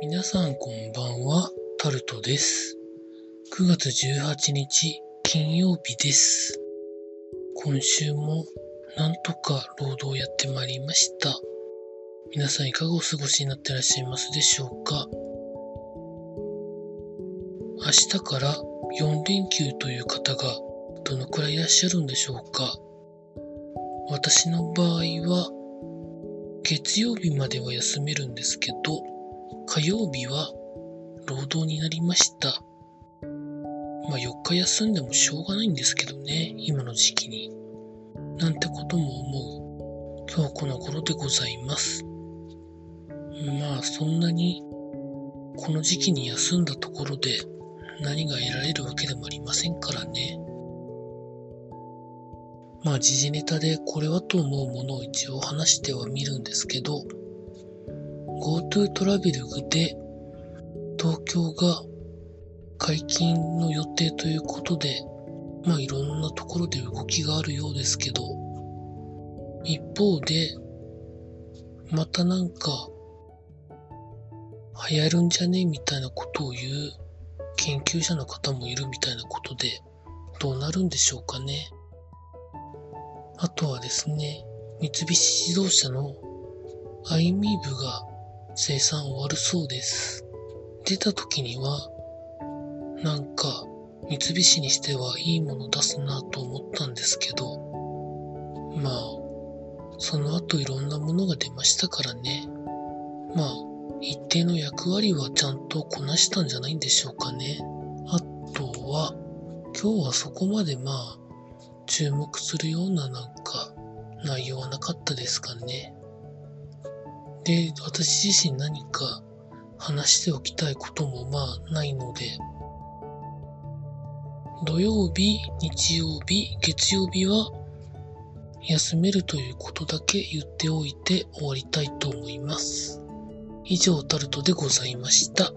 皆さんこんばんは、タルトです。9月18日金曜日です。今週もなんとか労働をやってまいりました。皆さんいかがお過ごしになってらっしゃいますでしょうか？明日から4連休という方がどのくらいいらっしゃるんでしょうか？私の場合は月曜日までは休めるんですけど火曜日は労働になりました。まあ4日休んでもしょうがないんですけどね、今の時期に。なんてことも思う今日この頃でございます。まあそんなにこの時期に休んだところで何が得られるわけでもありませんからね。まあ時事ネタでこれはと思うものを一応話してはみるんですけど、GoTo トラベルで東京が解禁の予定ということで、まあいろんなところで動きがあるようですけど、一方で、またなんか流行るんじゃね？えみたいなことを言う研究者の方もいるみたいなことで、どうなるんでしょうかね？あとはですね、三菱自動車の iMeave が生産終わるそうです。出た時には、なんか、三菱にしてはいいもの出すなと思ったんですけど、まあ、その後いろんなものが出ましたからね。まあ、一定の役割はちゃんとこなしたんじゃないんでしょうかね。あとは、今日はそこまでまあ、注目するようななんか、内容はなかったですかね。で、私自身何か話しておきたいこともまあないので、土曜日、日曜日、月曜日は休めるということだけ言っておいて終わりたいと思います。以上タルトでございました。